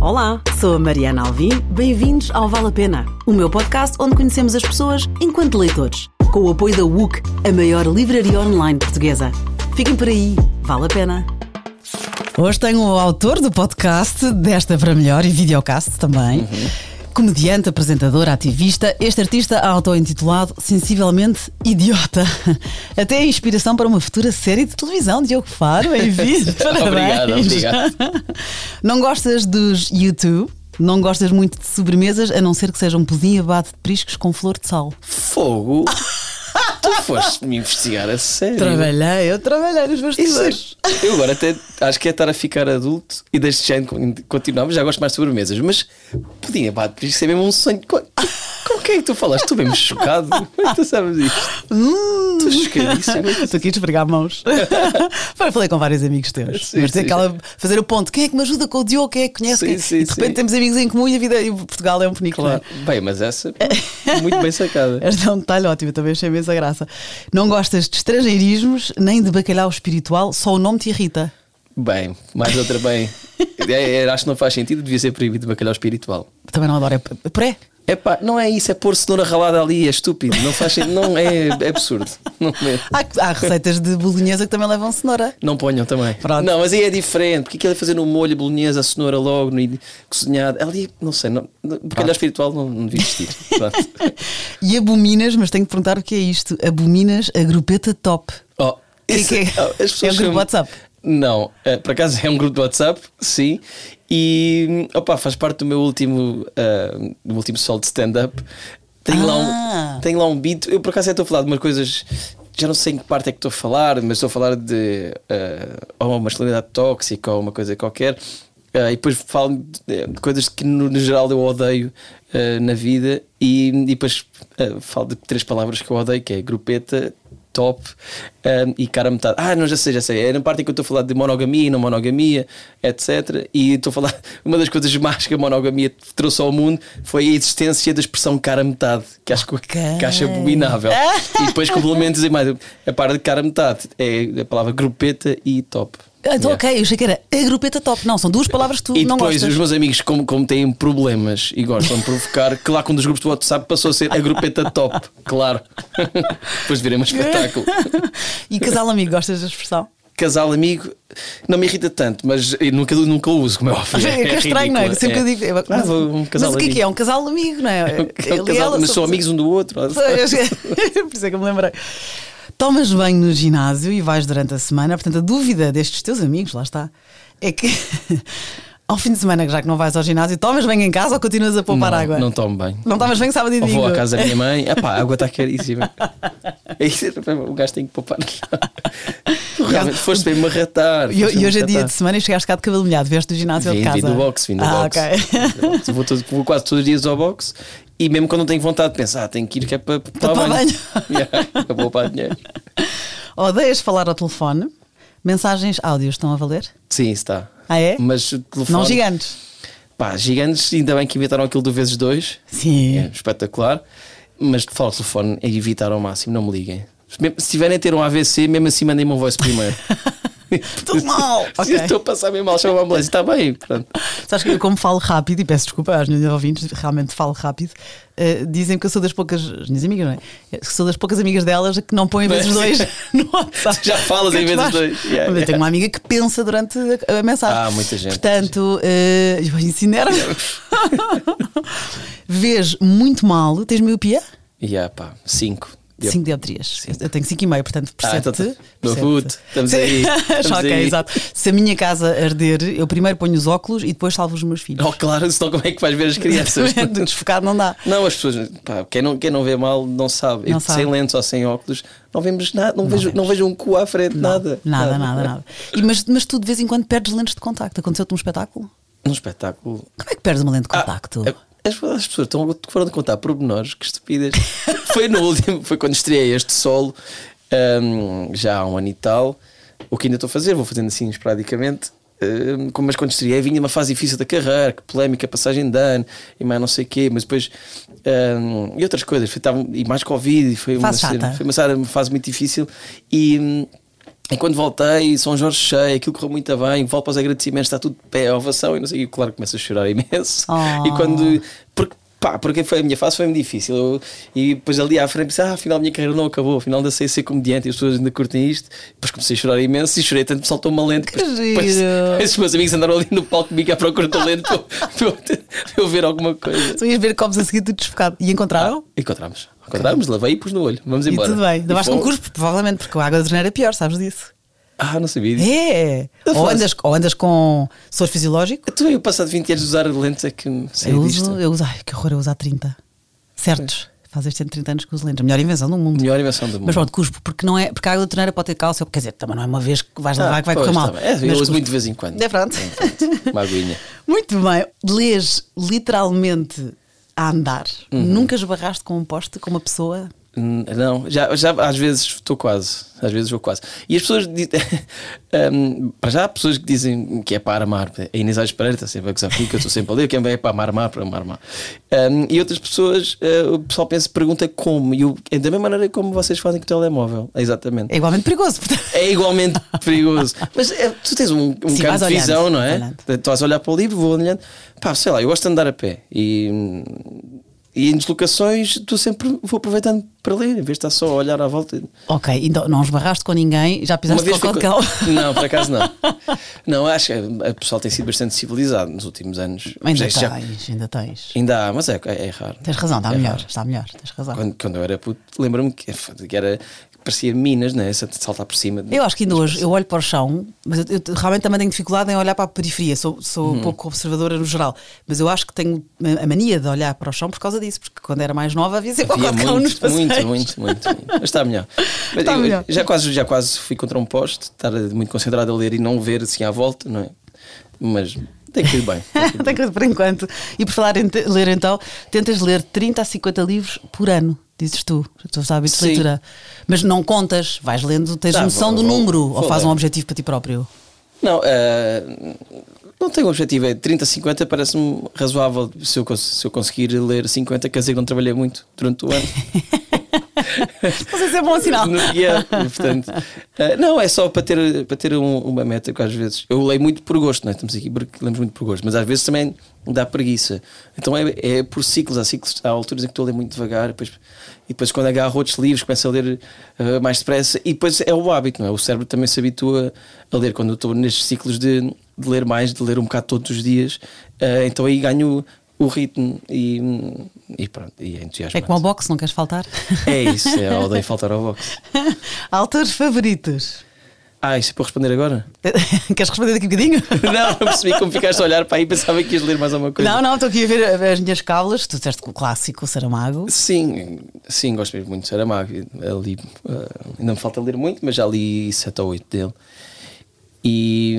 Olá, sou a Mariana Alvim. Bem-vindos ao Vale a Pena, o meu podcast onde conhecemos as pessoas enquanto leitores, com o apoio da WUC, a maior livraria online portuguesa. Fiquem por aí, vale a pena. Hoje tenho o autor do podcast Desta para Melhor e videocast também. Comediante, apresentador, ativista, este artista auto-intitulado Sensivelmente Idiota. Até a inspiração para uma futura série de televisão, Diogo Faro, bem-vindo. Obrigado, Parabéns. obrigado. Não gostas dos YouTube? Não gostas muito de sobremesas, a não ser que seja um pudim abate de priscos com flor de sal. Fogo! Tu foste me investigar a sério. Trabalhei, eu trabalhei nos Isso bastidores. é- eu agora até acho que é estar a ficar adulto e deixo já de continuar, mas já gosto mais de sobremesas. Mas podia por isso é mesmo um sonho. Co- Com quem é que tu falaste? Estou mesmo chocado. Como é que tu sabes isto? Hum. Estou chocadíssimo. Estou aqui a esfregar mãos. Falei- Falei com vários amigos teus. Sim, mas sim. aquela fazer o ponto. Quem é que me ajuda com o Diogo? Quem é que conhece? Sim, sim, e de repente sim. temos amigos em comum e a vida e Portugal é um penico. Claro. Bem, mas essa muito bem sacada. Este é um detalhe ótimo, também achei imensa graça. Não gostas de estrangeirismos nem de bacalhau espiritual, só o nome te irrita. Bem, mais outra bem. É, é, acho que não faz sentido, devia ser proibido bacalhau espiritual. Também não adoro. É p- puré? É pá, não é isso, é pôr cenoura ralada ali, é estúpido. Não faz sentido, não é, é absurdo. Não, é. Há, há receitas de bolonhesa que também levam cenoura. Não ponham também. Pronto. Não, mas aí é diferente. Porque aquilo é fazer no molho, bolonhesa, a cenoura logo, no, cozinhado. Ali, não sei, não, bacalhau espiritual não, não devia existir. E abominas, mas tenho que perguntar o que é isto. Abominas a grupeta top. Oh, Que isso- que é? oh, as pessoas É um grupo chamam- WhatsApp? Não, eh, por acaso é um grupo de WhatsApp, sim. E opa, faz parte do meu último, eh, do último solo de stand-up. Tenho, lá Ah. um, tenho lá um beat. Eu por acaso estou a falar de umas coisas. Já não sei em que parte é que estou a falar, mas estou a falar de ou uma masculinidade tóxica ou uma coisa qualquer. Eh, e depois falo de, de coisas que no, no geral eu odeio eh, na vida. E, e depois falo de três palavras que eu odeio, que é grupeta, top um, e cara metade. Ah, não, já sei, já sei. É na parte em que eu estou a falar de monogamia e não monogamia, etc. E estou a falar. Uma das coisas más que a monogamia trouxe ao mundo foi a existência da expressão cara metade, que acho, que- Ok. que acho abominável. e depois complemento dizer mais. A parte de cara metade é a palavra grupeta e top. Ah, Então, Yeah. ok, eu achei que era a grupeta top. Não, são duas palavras que tu E não depois gostas. os meus amigos, como, como têm problemas e gostam de provocar, que lá com um dos grupos do WhatsApp passou a ser a grupeta top, claro. depois virei um espetáculo. e casal amigo, gostas da expressão? casal amigo não me irrita tanto, mas eu nunca, nunca o uso, como é óbvio. É, que é estranho, não é? Sempre eu digo. Ah, Mas, vou- um mas o que é que é? Um casal amigo, não é? É um casal, ela mas são amigos um do outro. Por isso é que eu me lembrei. Tomas banho no ginásio e vais durante a semana. Portanto, a dúvida destes teus amigos, lá está, é que ao fim de semana, já que não vais ao ginásio, tomas banho em casa ou continuas a poupar não, água? Não tomo bem. Não tomas banho sábado e Ou domingo? vou à casa da minha mãe, epá, a água está caríssima. É isso, o gajo tem que poupar. Tu realmente foste bem-me arratar. E, e hoje é dia de semana e chegaste cá de cabelo molhado, vieste do ginásio ou de Vim, casa? vim do boxe, vim do ah, boxe. ok. Vou, todo- vou quase todos os dias ao boxe e mesmo quando não tenho vontade de pensar, ah, tenho que ir que é para, para, tomar banho. Yeah, para poupar dinheiro. Odeias falar ao telefone? Mensagens áudios estão a valer? Sim, está. Ah, é? Mas o telefone. Não gigantes. Pá, gigantes, ainda bem que inventaram aquilo do vezes dois. Sim. É espetacular. Mas falar ao telefone é evitar ao máximo, não me liguem. Se tiverem a ter um AVC, mesmo assim mandem-me um voice primeiro. Tudo mal. Se Ok. Estou a passar bem mal, chama a ambulância, está bem. Pronto. Sabes que eu, como falo rápido, e peço desculpa às minhas ouvintes, realmente falo rápido, eh, dizem que eu sou das poucas, as minhas amigas, não é? Eh, Que sou das poucas amigas delas que não põem vezes dois no WhatsApp. Já falas em vezes dois. Yeah, Mas eu yeah. tenho uma amiga que pensa durante a, mensagem. Ah, muita gente. Portanto, eh, eu vou ensinar. Vês muito mal, tens miopia? Yeah, pá, 5. 5 dioptrias. Eu tenho 5,5, portanto, Ah, então percebe-te. tá- estamos aí, estamos ok, aí. exato. Se a minha casa arder, eu primeiro ponho os óculos e depois salvo os meus filhos. Oh, claro, senão como é que vais ver as crianças? Do desfocado não dá. Não, as pessoas, pá, quem não, quem não vê mal não sabe. Não E sabe. Sem lentes ou sem óculos, não vemos nada, não, vejo, vemos. não vejo um cu à frente, nada. Nada, nada, nada. E, mas, mas tu de vez em quando perdes lentes de contacto. Aconteceu-te um espetáculo? Num espetáculo. Como é que perdes uma lente de Ah, contacto? é- as, as pessoas estão, foram de contar pormenores, que estupidez. foi no último, foi quando estreiei este solo, hum, já há um ano e tal. O que ainda estou a fazer, vou fazendo assim esporadicamente. hum, como- mas quando estreiei, vinha uma fase difícil da carreira, que polémica, passagem de ano e mais não sei o quê, mas depois. hum, e outras coisas, foi, tava- e mais Covid, e foi uma, foi uma, fase muito difícil. E. E quando voltei, São Jorge cheio, aquilo correu muito bem, volto para os agradecimentos, está tudo de pé, ovação e não sei, e claro, começo a chorar imenso. Oh. E quando. Porque, pá, porque foi a minha fase foi muito difícil. Eu- e depois ali à frente pensei, ah, afinal a minha carreira não acabou, afinal ainda sei ser comediante e as pessoas ainda curtem isto. Depois comecei a chorar imenso e chorei tanto, me saltou uma lente. Que Depois, depois, os meus amigos andaram ali no palco comigo à procura da lente para, eu- para eu- para eu ver alguma coisa. Tu ias ver copos a seguir tudo desfocado. E encontraram? Encontramos. Encontramos, lavei e pus no olho. Vamos E embora. tudo bem. Com fomos. cuspo, provavelmente, porque a água da torneira é pior, sabes disso? Ah, não sabia disso. É! Eu Ou faço. andas, ou andas com soro fisiológico. Tu, eu passado 20 anos de usar lentes é que sei eu disto. uso, eu uso, ai que horror, eu uso há 30. Certos. Faz este ano 30 anos que uso lentes. A melhor invenção do mundo. Melhor invenção do mundo. Mas pronto, cuspo, porque, não é, porque a água da torneira pode ter cálcio, quer dizer, também não é uma vez que vais levar Ah, que vai pois, correr mal. tá. É, eu uso cuspo. muito de vez em quando. É pronto. Uma aguinha. Muito bem. Lês literalmente a andar. Uhum. Nunca esbarraste com um poste, com uma pessoa. Hum, Não, já, já às vezes estou quase. Às vezes vou quase. E as pessoas hum, para já há pessoas que dizem que é para armar. A Inês Aires Pereira está sempre a gozar comigo, eu estou sempre a ler. Quem vai é para amar, armar, para amar, armar. Hum, e outras pessoas, eh, o pessoal pensa, pergunta como. E eu, é da mesma maneira como vocês fazem com o telemóvel. É exatamente. É igualmente perigoso. portanto. É igualmente perigoso. Mas é, tu tens um, um Sim, de visão, não é? estás a olhar para o livro, vou olhando. Pá, sei lá, eu gosto de andar a pé. E, e em deslocações, tu sempre vou aproveitando para ler, em vez de estar só a olhar à volta. ok, então não esbarraste com ninguém, já pisaste com qualquer co- Não, por acaso não. Não, acho que o pessoal tem sido bastante civilizado nos últimos anos. Ainda Já- já- tens, ainda tens. Ainda há, mas é, é, é raro. Tens razão, está É melhor, raro. está melhor, tens razão. Quando, quando eu era puto, lembro-me que, que era. Parecia Minas? Essa de saltar por cima. Eu acho que ainda hoje eu olho para o chão, mas eu, eu realmente também tenho dificuldade em olhar para a periferia. Sou, sou Uhum. um pouco observadora no geral, mas eu acho que tenho a mania de olhar para o chão por causa disso, porque quando era mais nova havia sempre Havia cão nos muito, muito, muito, muito, muito. Mas está melhor. Mas Está eu- melhor. Já, quase, já quase fui contra um poste, estar muito concentrado a ler e não ver assim à volta, não é? Mas tem que ir bem. tem que ir por enquanto. E por falar em ler então, tentas ler 30 a 50 livros por ano, dizes tu, os teus hábitos de Sim. leitura. Mas não contas, vais lendo, tens Tá, noção vou- do vou- número vou ou fazes um objetivo para ti próprio? Não, eh, não tenho objetivo, é 30, 50 parece-me razoável se eu, se eu conseguir ler 50, quer dizer que não trabalhei muito durante o ano. Não sei se é bom sinal. Yeah, portanto, eh, não, é só para ter, para ter um- uma meta que às vezes eu leio muito por gosto, não é? Estamos aqui porque lemos muito por gosto, mas às vezes também dá preguiça. Então é, é por ciclos, há ciclos, há alturas em que estou a ler muito devagar, depois, e depois quando agarro outros livros começo a ler eh, mais depressa, e depois é o hábito, não é? O cérebro também se habitua a ler. Quando eu estou nestes ciclos de, de ler mais, de ler um bocado todos os dias, eh, então aí ganho o ritmo e, e pronto, e é entusiasmante. É como ao boxe, não queres faltar? É isso, é, odeio faltar ao boxe. Autores favoritos? Ah, isso é para responder agora? Queres responder daqui a bocadinho? Não, não percebi como ficaste a olhar para aí pensava que ias ler mais alguma coisa. Não, não, estou aqui a ver as minhas cábulas. Tu disseste o clássico, o Saramago. Sim, sim, gosto mesmo muito de Saramago. Ali, eh, ainda me falta ler muito, mas já li 7 ou 8 dele. E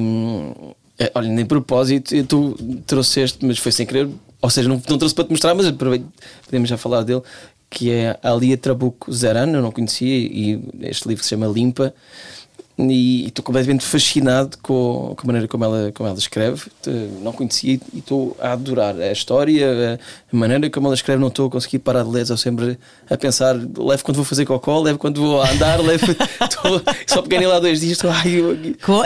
eh, olha, nem propósito, tu trouxeste, mas foi sem querer, ou seja, não, não trouxe para te mostrar, mas podemos já falar dele, que é a Alia Trabuco Zeran, eu não conhecia, e este livro se chama Limpa. E estou completamente fascinado com, com a maneira como ela, como ela escreve. Te- Não conhecia e estou a adorar a história, a, a maneira como ela escreve. Não estou a conseguir parar de ler, estou sempre a pensar. Levo quando vou fazer cocó, levo quando vou a andar, levo. estou- só peguei lá dois dias. Estou, ai, eu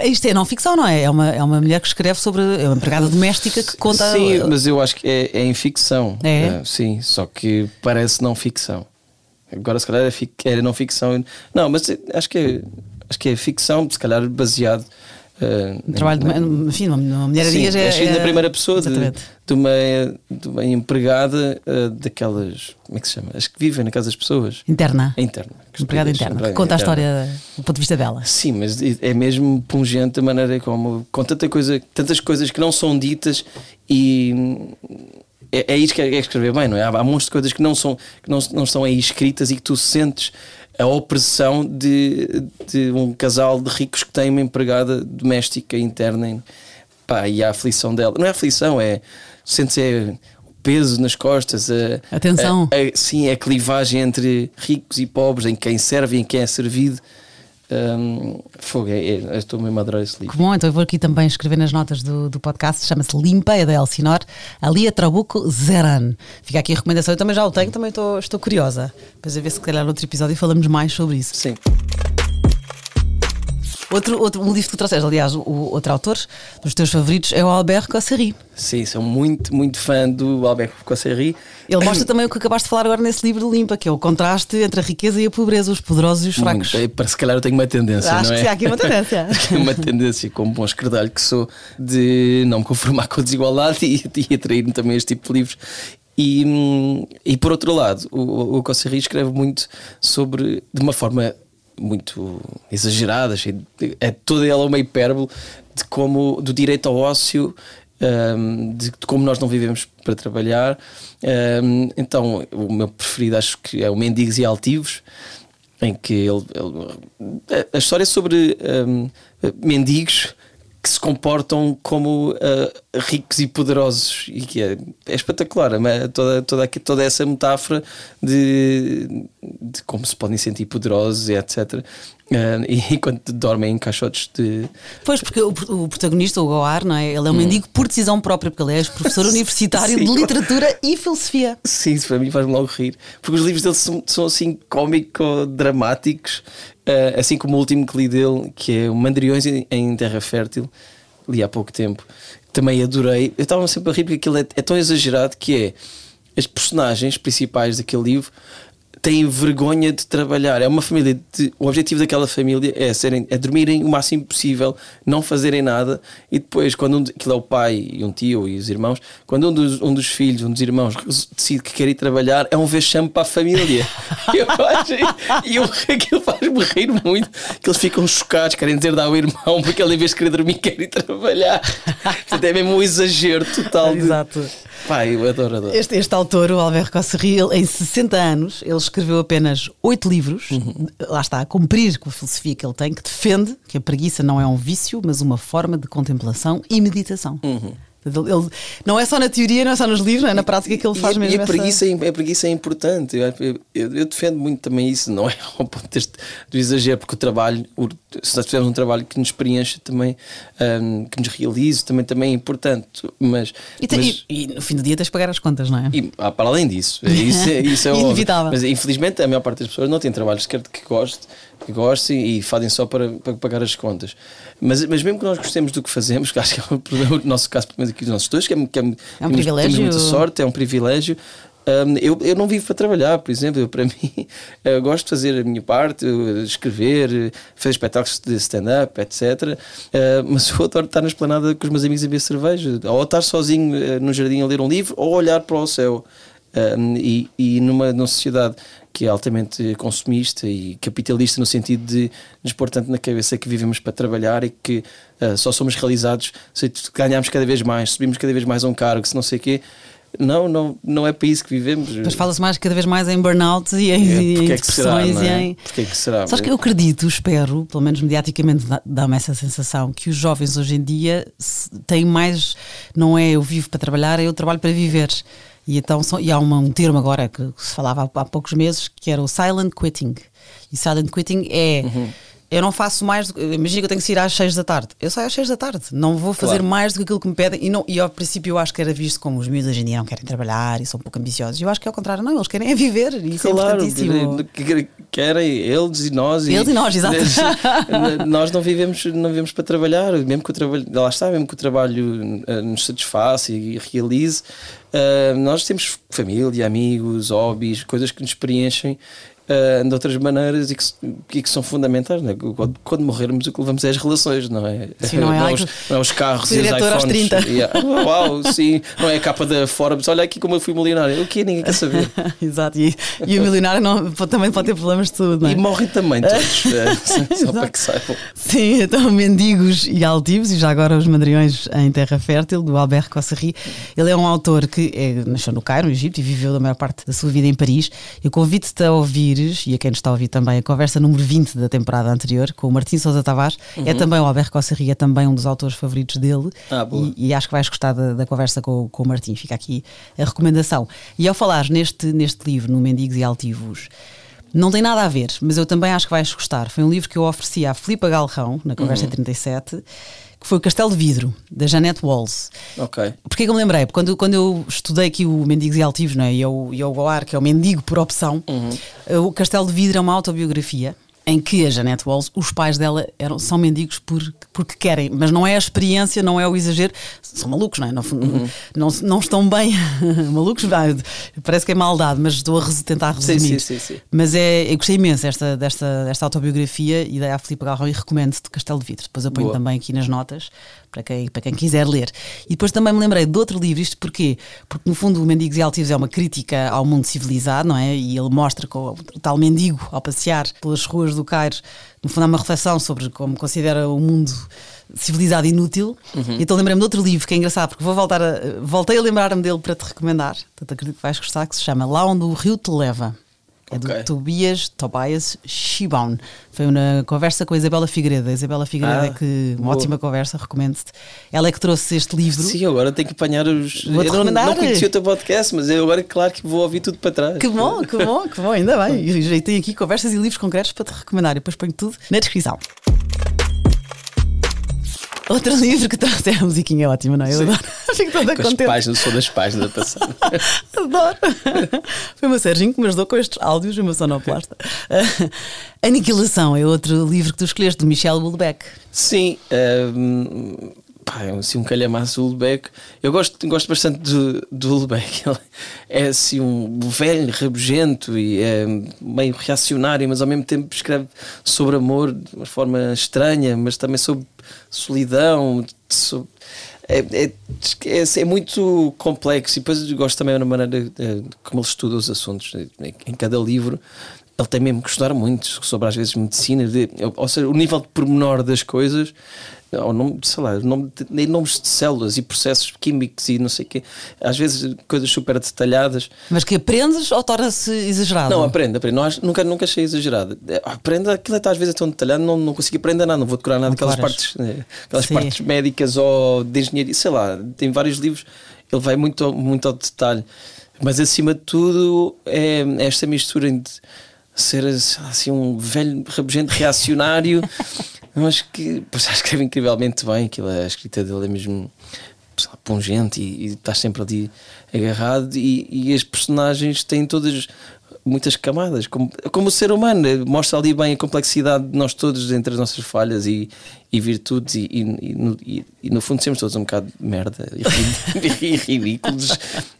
Isto é não ficção, não é? É uma, é uma mulher que escreve sobre. É uma empregada doméstica que conta. Sim, mas eu acho que é, é em ficção. É? Ah, sim, só que parece não ficção. Agora, se calhar, é, fic- era não ficção. Não, mas eh, acho que é, acho que é ficção, se calhar baseado. ah, Um trabalho de na- uma, enfim, uma, mulher Sim, é é. escrito na é- primeira pessoa de, de uma, de uma empregada ah, daquelas. Como é que se chama? As que vivem na casa das pessoas. Interna. A interna. Empregada interna. Que conta a história do ponto de vista dela. Sim, mas é mesmo pungente a maneira como. com tanta coisa, tantas coisas que não são ditas e. É, é isso que é, é escrever bem, não é? Há, há de coisas que não, são, que não, não estão aí escritas e que tu sentes a opressão de, de um casal de ricos que tem uma empregada doméstica interna e, pá, e a aflição dela. Não é aflição, é. Sentes é, o peso nas costas, a, A tensão. a- a- sim, a clivagem entre ricos e pobres, em quem serve e em quem é servido. Hum, fogo, é, é, estou mesmo a adorar esse livro. Que bom, então eu vou aqui também escrever nas notas do, do podcast, chama-se Limpa, é da Elsinor, Alia Trabuco Zeran. Fica aqui a recomendação, eu também já o tenho, também estou, estou curiosa. Depois a ver se calhar no outro episódio falamos mais sobre isso. Sim. Outro, outro um livro que tu trouxeste, aliás, o, outro autor dos teus favoritos é o Albert Cossery. Sim, sou muito, muito fã do Albert Cossery. Ele mostra também o que acabaste de falar agora nesse livro de Limpa, que é o contraste entre a riqueza e a pobreza, os poderosos e os fracos. Muito. Para se calhar eu tenho uma tendência, Acho não é? que há aqui uma tendência. uma tendência, como bom escredalho que sou, de não me conformar com a desigualdade e, e atrair-me também a este tipo de livros. E, hum, e por outro lado, o, o Cosserri escreve muito sobre, de uma forma muito exagerada, é toda ela uma hipérbole de como do direito ao ócio, hum, de, de como nós não vivemos para trabalhar. Hum, então, o meu preferido acho que é o Mendigos e Altivos, em que ele, ele- a história é sobre hum, mendigos que se comportam como uh, ricos e poderosos e que é, é espetacular mas toda, toda, toda essa metáfora de, de como se podem sentir poderosos e etc Uh, e enquanto dormem em caixotes de Pois, porque o, o protagonista, o Goar, não é? Ele é um mendigo por decisão própria, porque ele é professor universitário Sim. de literatura e filosofia. Sim, isso para mim faz-me logo rir. Porque os livros dele são, são assim cómico-dramáticos, eh, assim como o último que li dele, que é o Mandriões em, em Terra Fértil, li há pouco tempo. Também adorei. Eu estava sempre a rir porque aquilo é, é tão exagerado que é as personagens principais daquele livro têm vergonha de trabalhar. É uma família. De, o objetivo daquela família é, serem, é dormirem o máximo possível, não fazerem nada e depois, quando um, aquilo é o pai e um tio e os irmãos, quando um dos, um dos filhos, um dos irmãos decide que quer ir trabalhar, é um vexame para a família. Eu acho, e eu, aquilo faz-me rir muito, que eles ficam chocados, querem dizer dar ao irmão, porque ele em vez de querer dormir quer ir trabalhar. Portanto, é mesmo um exagero total. De, Exato. Pai, eu adoro, adoro. Este, este autor, o Albert Cosserri, em 60 anos, ele escreveu apenas oito livros, lá está, a cumprir com a filosofia que ele tem, que defende que a preguiça não é um vício, mas uma forma de contemplação e meditação. Ele- ele- não é só na teoria, não é só nos livros, não é na prática que ele faz e, a- mesmo e a essa- preguiça, é- a preguiça é importante. Eu, eu- eu- defendo muito também isso, não é ao ponto deste, do exagero, porque o trabalho, o- se nós tivermos um trabalho que nos preencha também, hum, que nos realize, também, também é importante. Mas, E, tem- mas- e- e no fim do dia tens de pagar as contas, não é? e, ah, para além disso, é isso, é- isso é óbvio. Inevitável. Mas infelizmente a maior parte das pessoas não tem trabalho sequer de que goste, que gostem e fazem só para, para pagar as contas. Mas, mas mesmo que nós gostemos do que fazemos, que acho que é o, nosso caso, pelo menos aqui dos nossos dois, que é, que é, temos- privilégio. Temos muita sorte, é um privilégio. Hum, eu, eu não vivo para trabalhar, por exemplo, eu, para mim eu gosto de fazer a minha parte, escrever, fazer espetáculos de stand-up, etc. Uh, mas eu adoro estar na esplanada com os meus amigos a beber cerveja, ou estar sozinho uh, no jardim a ler um livro, ou olhar para o céu. Um, e, e numa, numa sociedade que é altamente consumista e capitalista no sentido de nos pôr tanto na cabeça que vivemos para trabalhar e que uh, só somos realizados se ganharmos cada vez mais, subimos cada vez mais a um cargo, se não sei o quê. Não, não, não é para isso que vivemos. Mas fala-se mais cada vez mais em burnout e em, É, em é será, não e é? em. Porque é que será? Sabes que eu acredito, espero, pelo menos mediaticamente dá- dá-me essa sensação, que os jovens hoje em dia têm mais, não é eu vivo para trabalhar, é eu trabalho para viver. E, então, são- e há uma- um termo agora que se falava há, há poucos meses que era o silent quitting. E silent quitting é. Uhum. Eu não faço mais. Imagina que eu tenho que sair às 6 da tarde. Eu saio às 6 da tarde. Não vou fazer Claro. mais do que aquilo que me pedem. E, não, e ao princípio eu acho que era visto como os miúdos hoje em dia não querem trabalhar e são um pouco ambiciosos. E eu acho que é ao contrário, não. Eles querem é viver. E isso é Claro, importantíssimo. que- querem eles e nós. Eles e nós, exato. nós não vivemos, não vivemos para trabalhar, mesmo que o trabalho, lá está, mesmo que o trabalho eh, nos satisfaça e realize, eh, nós temos família, amigos, hobbies, coisas que nos preenchem. eh, de outras maneiras e que, e que são fundamentais. Não é? quando, quando morrermos, o que levamos é as relações, não é? Sim, não é, ai, os, não é os carros e os diretor aos iPhones. 30. Yeah. Uau, sim, não é a capa da Forbes. Olha aqui como eu fui milionário. O que Ninguém quer saber. Exato, e, e o milionário não- também pode ter problemas de não é? E morrem também todos, eh, só para que saibam. Sim, então Mendigos e Altivos, e já agora os Madriões em Terra Fértil, do Albert Cosserri. Ele é um autor que é, nasceu no Cairo, no Egito, e viveu a maior parte da sua vida em Paris. Eu convido-te a ouvires, e a quem nos está a ouvir também, a conversa número 20 da temporada anterior, com o Martim Sousa Tavares. É também o Albert Cosserri, é também um dos autores favoritos dele. Ah. E, e acho que vais gostar da, da conversa com, com o Martim. Fica aqui a recomendação. E ao falar neste, neste livro, no Mendigos e Altivos, não tem nada a ver, mas eu também acho que vais gostar. Foi um livro que eu ofereci à Filipa Galrão, na Conversa Uhum. em 37, que foi o Castelo de Vidro, da Janette Walls. Ok. Porquê que eu me lembrei? Porque Quando, quando eu estudei aqui o Mendigos e Altivos, não é? e, o, e o Goar, que é o mendigo por opção, Uhum. o Castelo de Vidro é uma autobiografia em que a Janette Walls, os pais dela eram, são mendigos por, porque querem, mas não é a experiência, não é o exagero, são malucos, não é? Não, uhum. não, não, estão bem malucos, parece que é maldade, mas estou a tentar resumir. Sim, sim, sim, mas é, eu gostei imenso desta, desta, desta autobiografia e daí a Filipe Garrão e recomendo-te de Castelo de Vidro. Depois eu ponho Boa. também aqui nas notas para quem, para quem quiser ler. E depois também me lembrei de outro livro, isto porquê? Porque no fundo o Mendigos e Altivos é uma crítica ao mundo civilizado, não é? E ele mostra com o tal mendigo ao passear pelas ruas do Cairo, no fundo há uma reflexão sobre como considera o mundo civilizado inútil. Uhum. Então lembrei-me de outro livro que é engraçado, porque vou voltar a, voltei a lembrar-me dele para te recomendar, portanto acredito que vais gostar, que se chama Lá Onde o Rio Te Leva. É do Tobias, Tobias Shibon. Foi uma conversa com a Isabela Figueiredo. A Isabela Figueiredo ah, é que, uma boa. ótima conversa, recomendo-te. Ela é que trouxe este livro. Sim, agora tenho que apanhar os. Vou eu não, não conheci o teu podcast, mas eu agora, claro, que vou ouvir tudo para trás. Que bom, que bom, que bom, ainda bem. E tenho aqui conversas e livros concretos para te recomendar. E depois ponho tudo na descrição. Outro livro que trouxe é a musiquinha ótima, não é? Eu Sim. adoro. Fico toda com contente. As páginas, sou das páginas passadas. adoro. Foi o meu Serginho que me ajudou com estes áudios, o meu sonoplasta. Aniquilação é outro livro que tu escolheste, do Michel Houellebecq. Sim. Um, pá, é assim um calhamaço do Houellebecq. Eu gosto, gosto bastante do, do Houellebecq. Ele é assim um velho, rabugento e é meio reacionário, mas ao mesmo tempo escreve sobre amor de uma forma estranha, mas também sobre solidão. Sobre, é, é, é, é, muito complexo e depois eu gosto também da maneira de, como ele estuda os assuntos em cada livro ele tem mesmo que estudar muito sobre às vezes medicina, de, ou seja, o nível de pormenor das coisas ou nome, sei lá, nome de, nomes de células e processos químicos e não sei o quê. Às vezes coisas super detalhadas. Mas que aprendes ou torna-se exagerado? Não, aprende, aprende. Não, nunca, nunca achei exagerado. É, aprende, aquilo às vezes é tão detalhado, não, não consigo aprender nada, não vou decorar nada daquelas partes, eh, aquelas partes médicas ou de engenharia, sei lá, tem vários livros, ele vai muito, muito ao detalhe. Mas acima de tudo é esta mistura de ser assim um velho rabugento reacionário mas que pois, escreve incrivelmente bem, aquilo, a escrita dele é mesmo pungente e, e estás sempre ali agarrado e, e as personagens têm todas muitas camadas, como, como o ser humano, mostra ali bem a complexidade de nós todos entre as nossas falhas e, e virtudes, e, e, no, e, no fundo somos todos um bocado de merda e, ridículos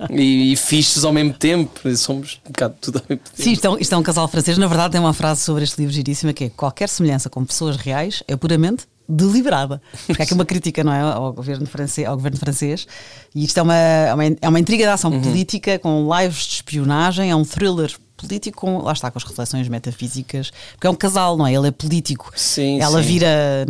e, e ao mesmo tempo, somos um bocado tudo ao mesmo tempo. Sim, isto é, um, isto é um casal francês. Na verdade, tem uma frase sobre este livro giríssima que é: qualquer semelhança com pessoas reais é puramente deliberada. Porque é aqui uma crítica, não é? Ao governo francês, ao governo francês. E isto é uma, é uma, é uma intriga de ação uhum. política com lives de espionagem, é um thriller político, com, lá está, com as reflexões metafísicas, porque é um casal, não é? Ele é político. Sim, Ela sim. vira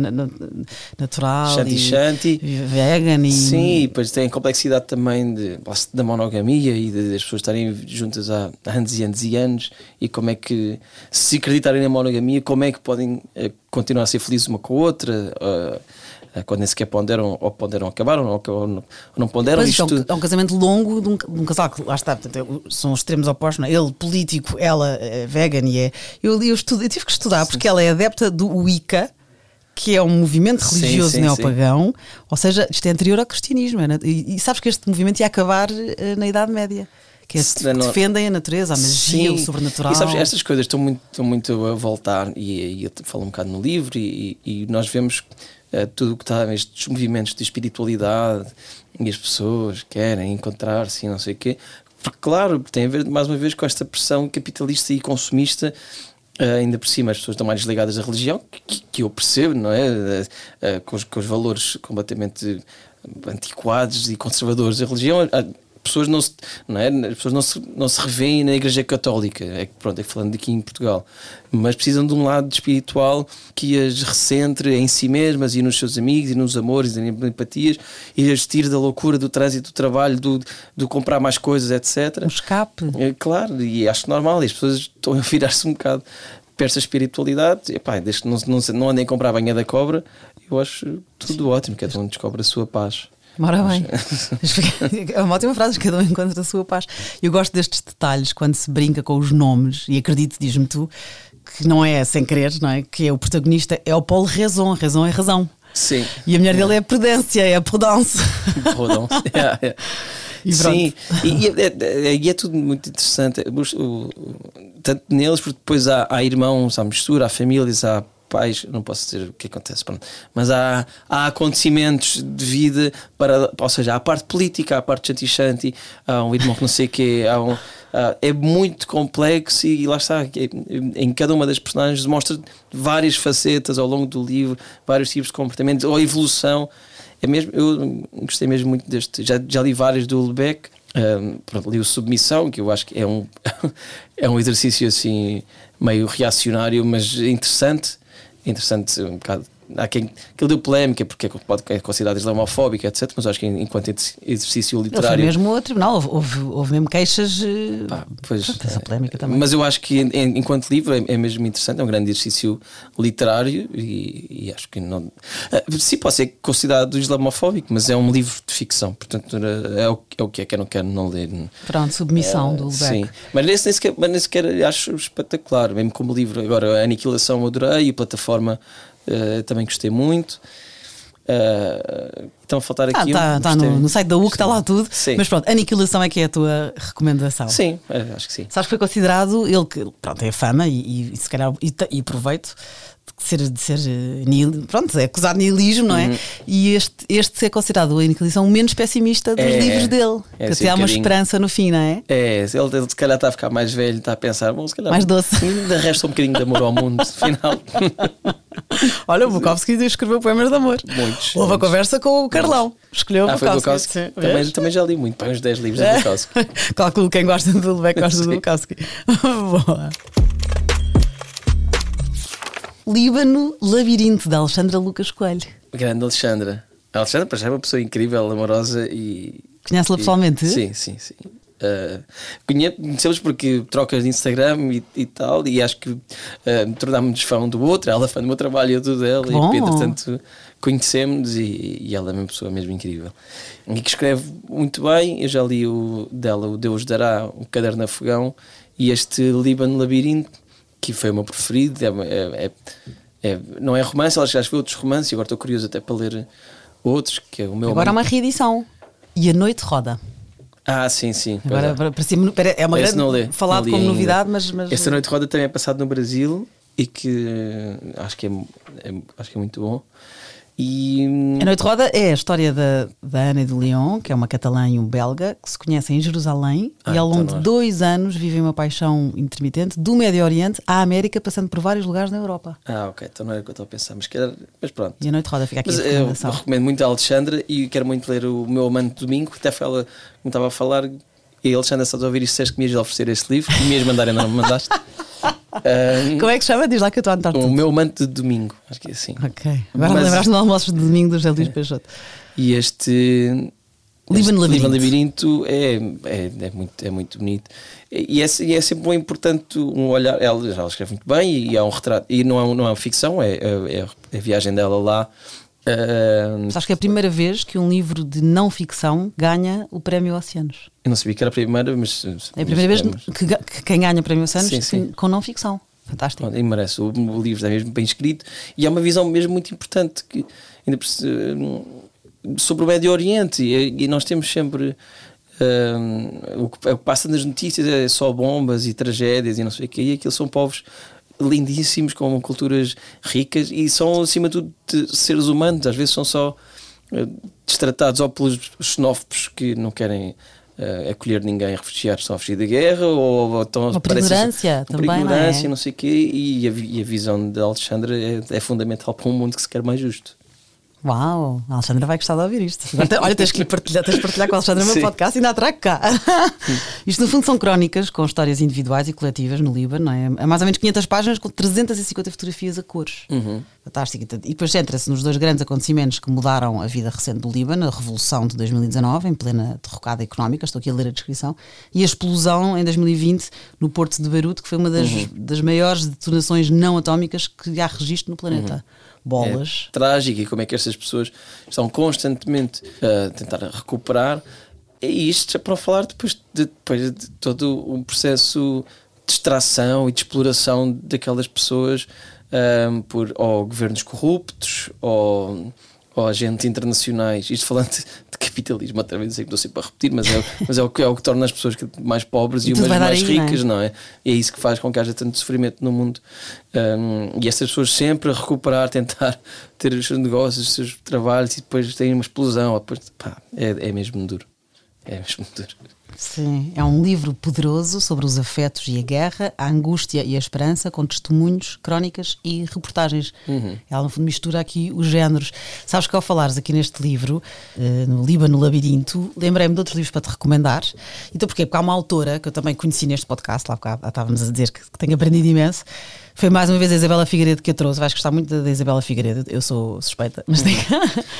natural. Shanti e, shanti. Vegan e. Sim, e depois tem a complexidade também de, da monogamia e das pessoas estarem juntas há anos e anos e anos e como é que, se acreditarem na monogamia, como é que podem uh, continuar a ser felizes uma com a outra. Uh, eh, quando nem sequer ponderam, ou ponderam, acabaram, ou, ou não, não ponderam. Pois, isto... é, um, casamento longo de um, de um, casal que lá está, portanto, são os extremos opostos, não é? ele político, ela é vegan e é. Eu, eu, estudo, eu tive que estudar porque ela é adepta do Wicca que é um movimento religioso sim, sim, neopagão, sim. ou seja, isto é anterior ao cristianismo. É, e, e, sabes que este movimento ia acabar uh, na Idade Média. Que é, defendem a natureza, a magia, o sobrenatural. E sabes, estas coisas estão muito, estão muito a voltar, e, e eu falo um bocado no livro, e, e nós vemos uh, tudo o que está, estes movimentos de espiritualidade e as pessoas querem encontrar-se e não sei o quê. Porque, claro, tem a ver mais uma vez com esta pressão capitalista e consumista. Uh, ainda por cima, as pessoas estão mais ligadas à religião, que, que eu percebo, não é? Uh, com, os, com, os, valores completamente antiquados e conservadores da religião pessoas não se, não é? As pessoas não se, não se revêem na Igreja Católica, é, pronto, é falando aqui em Portugal, mas precisam de um lado espiritual que as recentre em si mesmas e nos seus amigos e nos amores e nas empatias e as tire da loucura do trânsito do trabalho, do, do comprar mais coisas, etc. Um escape. É, claro, e acho normal, e as pessoas estão a virar-se um bocado para esta espiritualidade, e, pá, desde que não, não, não andem a comprar a banha da cobra, eu acho tudo Sim. ótimo, cada um descobre a sua paz. Mora bem. é uma ótima frase, cada um encontra a sua paz. Eu gosto destes detalhes quando se brinca com os nomes, e acredito, diz-me tu, que não é sem querer, não é? Que é o protagonista é o Paulo Raison, Raison é razão. Sim. E a mulher dele é a Prudência, é a Prudence. Prudence, yeah, yeah. E. Sim, e, é, é- e é tudo muito interessante. Tanto neles, porque depois há, há irmãos, há mistura, há famílias, há pais, não posso dizer o que acontece, pronto. mas há, há acontecimentos de vida, para, ou seja, há a parte política, há a parte chanti-chanti, há um irmão que não sei o quê, há um, é muito complexo e lá está, é- em cada uma das personagens demonstra várias facetas ao longo do livro, vários tipos de comportamentos, ou evolução. É mesmo, eu gostei mesmo muito deste. Já, já li vários do Lebec. Um, li o Submissão, que eu acho que é um, é um exercício assim meio reacionário, mas interessante. Interessante, um bocado. Há quem que ele deu polémica porque é pode é considerado islamofóbico, etc. Mas acho que enquanto ex- exercício Ele foi literário. mesmo ao tribunal, houve, houve, mesmo queixas. eh, Pá, pois, essa polémica também. Mas eu acho que en- en- enquanto livro é, é mesmo interessante, é um grande exercício literário e, e acho que não. Ah, sim, pode ser considerado islamofóbico, mas é um livro de ficção, portanto é o, é o que é que eu não quero não ler. Pronto, submissão do Lebec. Sim, mas nesse nem sequer, mas nem sequer acho espetacular, mesmo como livro. Agora, a Aniquilação eu adorei, a plataforma eh, também gostei muito. Eh, estão a faltar Ah, aqui. um, tá, tá no, no site da UC, está lá tudo. Sim. Mas pronto, Aniquilação é que é a tua recomendação. Sim, eh, acho que sim. Sabes que foi considerado, ele que pronto, é fama e, e se calhar e, e proveito de ser, de ser nihil, pronto, é acusado de nihilismo, não é? Uhum. E este, este ser considerado a Aniquilação o menos pessimista dos É, livros dele. é que assim até há um uma esperança no fim, não é? É, ele, ele se calhar está a ficar mais velho, está a pensar, bom, se calhar Mais doce. ainda resta um bocadinho de amor ao mundo, afinal. Olha, o Bukowski escreveu poemas de amor. Muitos, Houve a muitos. conversa com o Carlão. Escolheu o ah, o Bukowski. Bukowski. Também, também já li muito, para uns 10 livros É. do Bukowski. Calculo quem gosta do Lebec gosta do. Bukowski. Boa. Líbano Labirinto, de Alexandra Lucas Coelho. Grande Alexandra. A Alexandra, para já, é uma pessoa incrível, amorosa e. Conhece-la pessoalmente? Sim, sim, sim. Uh, conhe- Conhecemos porque trocas de Instagram e, e tal, e acho que uh, tornámos-nos fã um do outro. Ela é fã do meu trabalho e eu do dela, Que bom. e entretanto conhecemos e, e ela é uma pessoa mesmo incrível. E que escreve muito bem. Eu já li o dela, O Deus Dará, O Caderno a Fogão, e este Líbano Labirinto, que foi o meu preferido. É, é- é- é- não é romance, ela já escreveu outros romances, e agora estou curioso até para ler outros, que é o meu Agora amante- uma reedição. E a noite roda. Ah, sim, sim. Agora é. para- parecia- é uma Esse grande falado como novidade, mas, mas Esta Noite Roda também é passado no Brasil e que eh, acho que é, é- acho que é muito bom. E A Noite Roda é a história da, da Ana e do Leon, que é uma catalã e um belga, que se conhecem em Jerusalém Ah, e ao longo então de nós- dois anos vivem uma paixão intermitente do Médio Oriente à América, passando por vários lugares na Europa. ah, ok, então não era o que eu estava a pensar, mas, que era, mas pronto. E a Noite Roda fica aqui Mas eu recomendação. recomendo muito a Alexandra e quero muito ler o meu amante de domingo, até foi ela que me estava a falar. E Alexandra, se estás a ouvir isto, disseste que me ias oferecer este livro, que me ias mandar e não me mandaste. Ah, Como é que se chama? Diz lá que eu estou a anotar o meu amante de domingo, acho que é assim. Ok. Agora Mas- lembraste do almoço de domingo do José Luís Peixoto. E este. Este Labirinto. Labirinto é, é, é muito, é muito bonito. E é, e é sempre bem importante um olhar. Ela, ela escreve muito bem e é um retrato. E não é, um- não é ficção, é, é, é a viagem dela lá. Mas acho que é a primeira vez que um livro de não ficção ganha o Prémio Oceanos. eu não sabia que era a primeira, mas. É a primeira vez que, que quem ganha o Prémio Oceanos Sim, sim. com não ficção. Fantástico. E merece. O, o livro está mesmo bem escrito e é uma visão mesmo muito importante que, sobre o Médio Oriente. E, e nós temos sempre. o, que, o que passa nas notícias é só bombas e tragédias e não sei o quê. E aqueles são povos lindíssimos, com culturas ricas e são, acima de tudo, de seres humanos. Às vezes são só eh, destratados ou pelos xenófobos que não querem. eh, acolher ninguém, refugiados estão a fugir da guerra ou, ou estão Ou por ignorância por também, não é? ignorância, não sei o quê, e a, e a visão de Alexandra é, é fundamental para um mundo que se quer mais justo. Uau, a Alexandra vai gostar de ouvir isto. Agora, olha, tens que partilhar, tens de partilhar com a Alexandra o meu podcast e ainda trago cá. isto, no fundo, são crónicas com histórias individuais e coletivas no Líbano, não é? É mais ou menos 500 páginas com 350 fotografias a cores. Uhum. Fantástico. E depois centra-se nos dois grandes acontecimentos que mudaram a vida recente do Líbano: a Revolução de 2019, em plena derrocada económica, estou aqui a ler a descrição, e a explosão em 2020 no Porto de Beirute, que foi uma das, Uhum. das maiores detonações não atómicas que há registro no planeta. Bolas. É trágico e como é que estas pessoas estão constantemente a tentar recuperar. E isto é para falar depois de, depois de todo um processo de extração e de exploração daquelas pessoas ahm, por ou governos corruptos ou, ou agentes internacionais, isto falando de capitalismo, outra vez, sei que estou sempre a repetir, mas é, mas é, o, que, é o que torna as pessoas mais pobres e, E umas mais aí, é? ricas, não é? E é isso que faz com que haja tanto sofrimento no mundo. Um, e essas pessoas sempre a recuperar, tentar ter os seus negócios, os seus trabalhos e depois têm uma explosão. ou Depois, pá, é, é mesmo duro. É mesmo duro. Sim, é um livro poderoso sobre os afetos e a guerra, a angústia e a esperança, com testemunhos, crónicas e reportagens. Ela, no fundo, mistura aqui os géneros. Sabes que ao falares aqui neste livro, eh, no Líbano Labirinto, lembrei-me de outros livros para te recomendar. Então, porquê? Porque há uma autora que eu também conheci neste podcast, lá bocado, estávamos a dizer que, que tenho aprendido imenso. Foi mais uma vez a Isabela Figueiredo que a trouxe. Vais gostar muito da Isabela Figueiredo. Eu sou suspeita, mas tem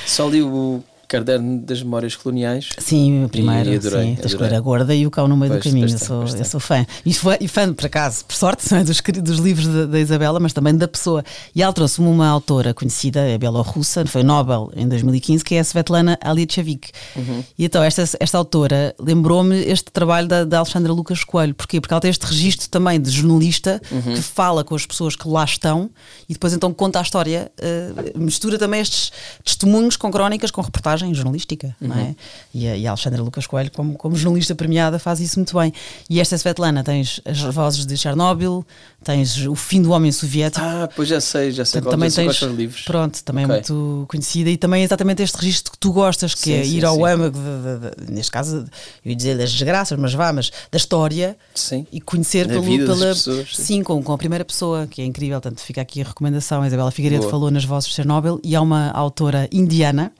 Só li o caderno das memórias coloniais. Sim, o primeiro, E adorei, sim, da gorda e o cão no meio Pois, do caminho. Eu sou, eu sou fã. E, foi, e fã, por acaso, por sorte, não é, dos, dos livros da, da Isabela, mas também da pessoa. E ela trouxe-me uma autora conhecida, é bielorrussa, foi Nobel em 2015, que é a Svetlana Alichevik. Uhum. E então, esta, esta autora lembrou-me este trabalho da, da Alexandra Lucas Coelho. Porquê? Porque ela tem este registro também de jornalista Uhum. que fala com as pessoas que lá estão e depois então conta a história, eh, mistura também estes testemunhos com crónicas, com jornalística, não Uhum. é? E a, e a Alexandra Lucas Coelho, como, como jornalista premiada, faz isso muito bem. E esta Svetlana, tens as vozes de Chernobyl, tens o fim do homem soviético. Ah, pois já sei, já sei qual também já tens, livros. pronto, também é Ok. muito conhecida e também é exatamente este registro que tu gostas, que Sim, é sim, ir ao sim. âmago, de- de- neste caso, eu ia dizer das desgraças, mas vá, mas da história Sim. e conhecer pelo, pela pessoas, sim. sim, com, com a primeira pessoa, que é incrível. Portanto, fica aqui a recomendação. A Isabela Figueiredo Boa. falou nas vozes de Chernobyl e há uma autora indiana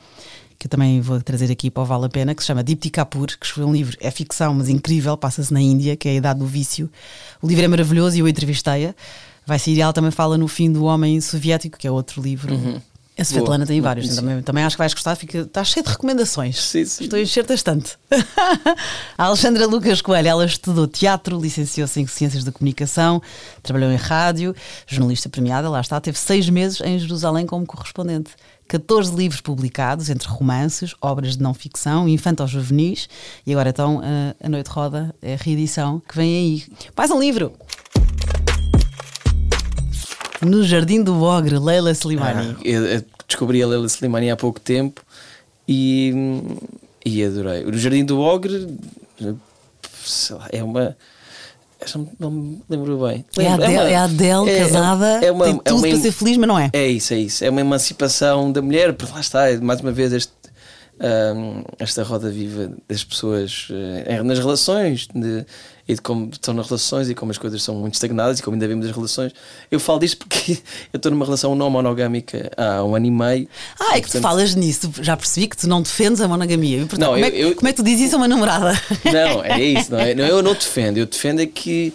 que eu também vou trazer aqui para o Vale a Pena, que se chama Dipti Kapoor, que escreveu um livro, é ficção, mas incrível, passa-se na Índia, que é a Idade do Vício. O livro é maravilhoso e eu entrevistei-a. Vai e ela também fala no fim do Homem Soviético, que é outro livro. A Svetlana tem vários, também, também acho que vais gostar, fica, está cheio de recomendações. Sim, sim. Estou a encher bastante. a Alexandra Lucas Coelho, ela estudou teatro, licenciou-se em Ciências da Comunicação, trabalhou em rádio, jornalista premiada, lá está, teve seis meses em Jerusalém como correspondente. 14 livros publicados, entre romances, obras de não ficção, infantos juvenis, e agora então a, a Noite Roda é a reedição que vem aí. Mais um livro! No Jardim do Ogre, Leila Slimani. Ah, eu, descobri a Leila Slimani há pouco tempo e, e adorei. O Jardim do Ogre lá, é uma. Não me lembro bem. É a Adele, uma- é a Adele é- casada, é uma- tem é tudo uma- para ser feliz, mas não é. É isso, é isso. É uma emancipação da mulher, porque lá está, é mais uma vez este, ahm, esta roda viva das pessoas eh, nas relações de- e de como estão nas relações e como as coisas são muito estagnadas e como ainda vemos as relações. Eu falo disto porque eu estou numa relação não monogâmica há um ano e meio. Ah, é E, que tu portanto, falas nisso, já percebi que tu não defendes a monogamia. E, portanto, Não, como, é, eu- que- eu- como é que tu dizes isso a uma namorada? Não, é isso, não é? Não, eu não defendo, eu defendo é que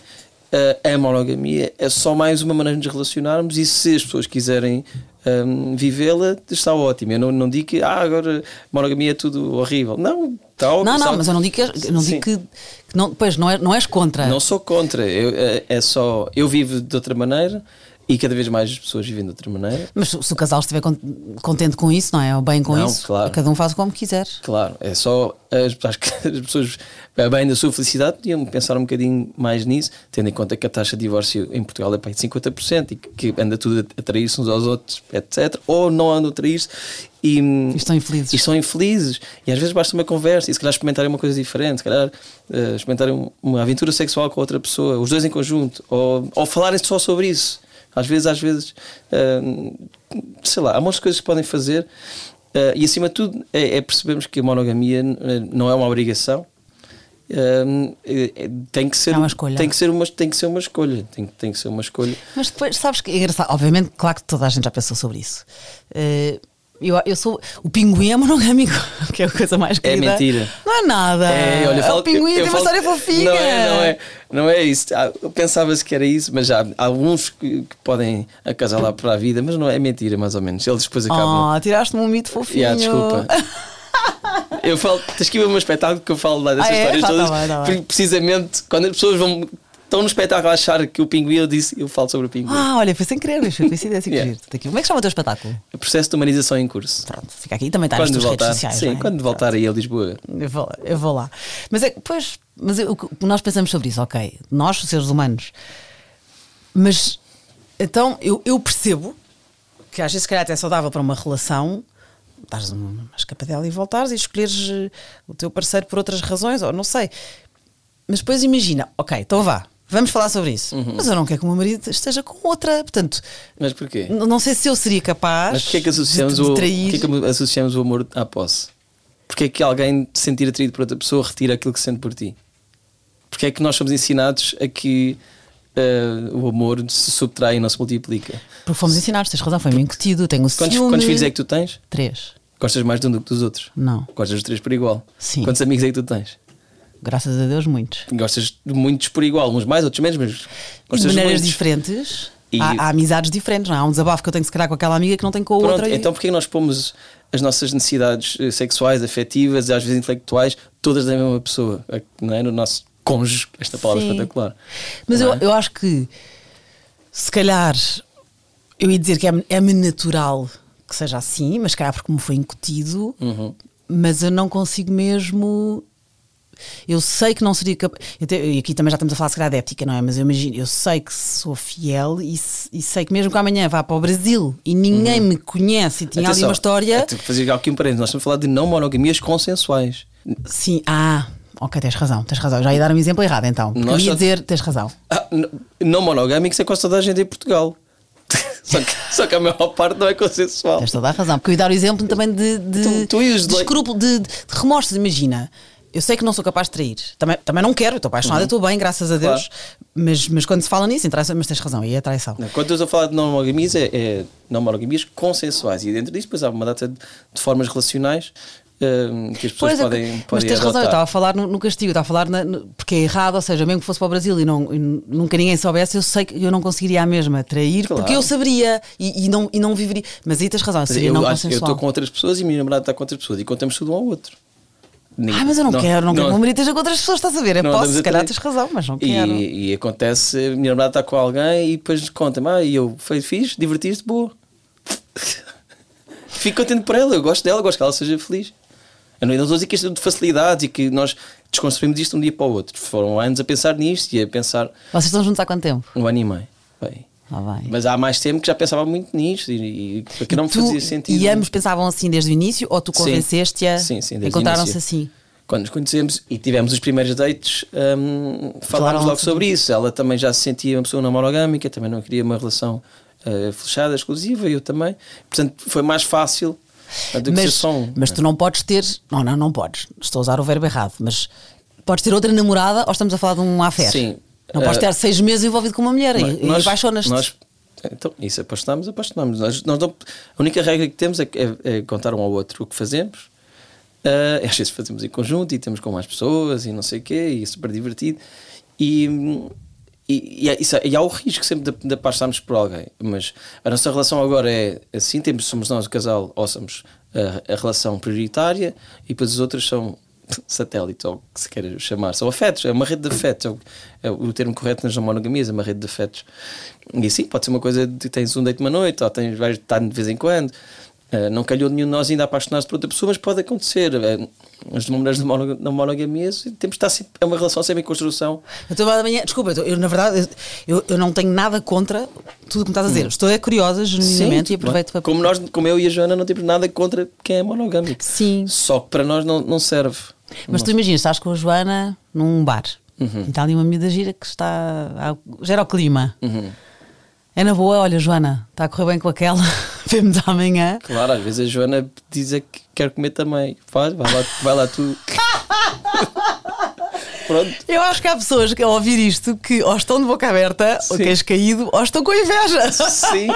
ah, a monogamia é só mais uma maneira de nos relacionarmos e se as pessoas quiserem ahm, vivê-la, está ótimo. Eu não, não digo que ah, agora monogamia é tudo horrível. Não, está ótimo. Não, não, está- mas eu não digo que, não, digo que, que não, pois, não, é, não és contra. Não sou contra, eu, é, é só eu vivo de outra maneira e cada vez mais as pessoas vivem de outra maneira. Mas se o casal estiver con- contente com isso, não é? Ou bem com Não, isso, claro. cada um faz como quiser. Claro, é só as, acho que as pessoas, para bem da sua felicidade, podiam pensar um bocadinho mais nisso, tendo em conta que a taxa de divórcio em Portugal é para aí de 50% e que, anda tudo a trair-se uns aos outros, etc. Ou não andam a trair-se e, E estão infelizes. e estão infelizes. E às vezes basta uma conversa e se calhar experimentarem uma coisa diferente, se calhar eh, experimentarem um- uma aventura sexual com outra pessoa, os dois em conjunto, ou, ou falarem só sobre isso. Às vezes, às vezes, eh, sei lá, há muitas coisas que podem fazer. eh, e acima de tudo é, é percebermos que a monogamia eh, não é uma obrigação. Eh, eh, tem que ser É uma escolha. tem que ser uma tem que ser uma escolha tem, que- tem que ser uma escolha Mas depois, sabes que é engraçado? Obviamente, claro que toda a gente já pensou sobre isso. Eu, eu sou. O pinguim é monogâmico, que é a coisa mais É querida. mentira. Não é nada. É, olha, eu falo- o pinguim eu- eu tem uma falo- história fofinha. Não é, não é, não é isso. Ah, Eu pensava-se que era isso, mas já há alguns que, que podem acasalar para a vida, mas não é mentira, mais ou menos. Eles depois acabam. Oh, tiraste-me um mito fofinho. Yeah, desculpa. Eu falo, tens que ir a um espetáculo que eu falo lá dessas Ah, é? histórias Tá, tá todas. bem, tá bem. porque precisamente quando as pessoas vão estão no espetáculo a achar que o pinguim, eu disse, eu falo sobre o pinguim. Ah, olha, foi sem querer, foi coincidência. que Yeah. giro. Daqui. Como é que chama o teu espetáculo? O processo de humanização em curso. Pronto, fica aqui também está nas Quando tuas voltar, redes sociais. sim, é? quando voltar aí a Lisboa. Eu vou, eu vou lá. Mas é que, pois, mas eu- nós pensamos sobre isso, ok, nós, seres humanos, mas então eu, eu percebo que às vezes, se calhar, até é saudável para uma relação dares uma escapadela e voltares e escolheres eh, o teu parceiro por outras razões, ou não sei. Mas depois imagina, ok, então vá, vamos falar sobre isso. Uhum. Mas eu não quero que o meu marido esteja com outra. Portanto, Mas porquê? não sei se eu seria capaz Mas porquê é que associamos, de, de o, trair. porquê é que associamos o amor à posse? Porquê é que alguém se sentir atraído por outra pessoa retira aquilo que sente por ti? Porquê é que nós somos ensinados a que eh, o amor se subtrai e não se multiplica? Porque fomos ensinados, tens razão, foi-me incutido. Tenho Quantos, ciúme. quantos filhos é que tu tens? Três. Gostas mais de um do que dos outros? Não. Gostas dos três por igual? Sim. Quantos amigos é que tu tens? Graças a Deus, muitos. Gostas de muitos por igual, uns mais, outros menos, mas de gostas de maneiras muitos. diferentes. E- Há, há amizades diferentes, não é? Há um desabafo que eu tenho se calhar com aquela amiga que não tenho com a Pronto, outra. e- então porquê nós pomos as nossas necessidades eh, sexuais, afetivas e às vezes intelectuais todas da mesma pessoa? Eh, Não é? No nosso cônjuge, esta palavra Sim. espetacular. Mas Não eu, é? eu acho que se calhar eu ia dizer que é- é-me natural que seja assim, mas se calhar porque me foi incutido, Uhum. mas eu não consigo mesmo. Eu sei que não seria capaz. E aqui também já estamos a falar se calhar de ética, não é? Mas eu imagino, eu sei que sou fiel e, e sei que mesmo que amanhã vá para o Brasil e ninguém me conhece e tinha ali Uhum. Atenção, uma história. é, tenho que fazer aqui um parênteses. Nós estamos a falar de não monogamias consensuais. Sim, ah, ok, tens razão, tens razão. Eu Já ia dar um exemplo errado então. Nós ia só- dizer, tens razão. Ah, não monogâmicos é quase toda a gente em Portugal. só, que, só que a maior parte não é consensual. Tens toda a razão. Porque eu ia dar o exemplo também de, de, Tu- tu de escrúpulo, de, de remorsos. Imagina, eu sei que não sou capaz de trair. Também, também não quero, estou apaixonada, estou bem, graças a Deus. Mas, mas quando se fala nisso, interessa, mas tens razão, aí é traição. Não, Quando estou a falar de não monogamias, é, é não monogamias consensuais. E dentro disso, depois há uma data de, de formas relacionais hum, que as pessoas Pois é, podem, mas podem tens razão, eu adotar. estava a falar no, no castigo, estava a falar na- no- porque é errado, ou seja, mesmo que fosse para o Brasil e, não, e nunca ninguém soubesse, eu sei que eu não conseguiria a mesma trair, Claro. porque eu saberia e, e não, e não viveria. Mas aí tens razão, seria eu, não acho- eu consensual. estou com outras pessoas e minha namorada está com outras pessoas e contamos tudo um ao outro. Ninguém- Ah, mas eu não, quero, não, quero que o meu marido esteja com outras pessoas, estás a ver? Eu não posso, se calhar tens razão, mas não E, quero. e acontece, a minha namorada está com alguém e depois conta-me, ah, e eu fui fiz, divertiste, boa. Fico contente por ela, eu gosto dela, gosto que ela seja feliz. Eu não, não estou a dizer que isto é de facilidade e que nós desconstruímos isto de um dia para o outro. Foram anos a pensar nisto e a pensar Vocês estão juntos há quanto tempo? um ano e meio. Bem, Ah. Mas há mais tempo que já pensava muito nisto e, e porque não me Tu- fazia sentido. E ambos pensavam assim desde o início ou tu Sim. convenceste-a? Sim, sim, o Encontraram-se assim. Quando nos conhecemos e tivemos os primeiros dates, hum, falámos logo sobre sobre isso. Ela também já se sentia uma pessoa não monogâmica, também não queria uma relação uh, fechada, exclusiva, eu também. Portanto, foi mais fácil do que ser Mas, só um. mas tu não podes ter. Não, não, não podes. Estou a usar o verbo errado, mas podes ter outra namorada ou estamos a falar de um affaire? Sim. Não podes Uh, ter seis meses envolvido com uma mulher e, e Nós- apaixonas-te. nós- Então, isso apaixonamos, apaixonamos. Nós, nós não- a única regra que temos é, é- é contar um ao outro o que fazemos. Uh, às vezes fazemos em conjunto e temos com mais pessoas e não sei o quê, e é super divertido. E, e, e, há- isso- e há o risco sempre de, de apaixonarmos por alguém. Mas a nossa relação agora é assim: temos, somos nós o casal, ou somos a, a relação prioritária, e depois as outras são satélite, ou o que se queira chamar, são afetos, é uma rede de afetos, é o, é o termo correto nas monogamias, é uma rede de afetos. E assim, pode ser uma coisa de tens um date uma noite, ou tens, vais estar de vez em quando. Uh, não calhou nenhum de nós ainda apaixonar-se por outra pessoa, mas pode acontecer. Uh, as mulheres de mono- não monogamias, temos de estar sempre, é uma relação sempre em construção. Eu estou da manhã, desculpa, eu, na verdade eu, eu não tenho nada contra tudo o que me estás a dizer. Estou é curiosa, genuinamente, Sim, e aproveito para. como, nós, como eu e a Joana não temos nada contra quem é monogâmico. Sim. Só que para nós não, não serve. Mas tu imaginas, estás com a Joana num bar Uhum. e está ali uma miúda gira que está. a- gera o clima. Uhum. É na boa, olha, Joana, está a correr bem com aquela, vemos amanhã. Claro, às vezes a Joana diz é que quer comer também. Faz, vai lá, vai lá tu. Pronto. Eu acho que há pessoas que ao ouvir isto que ou estão de boca aberta, ou Sim. queres caído, ou estão com inveja. Sim.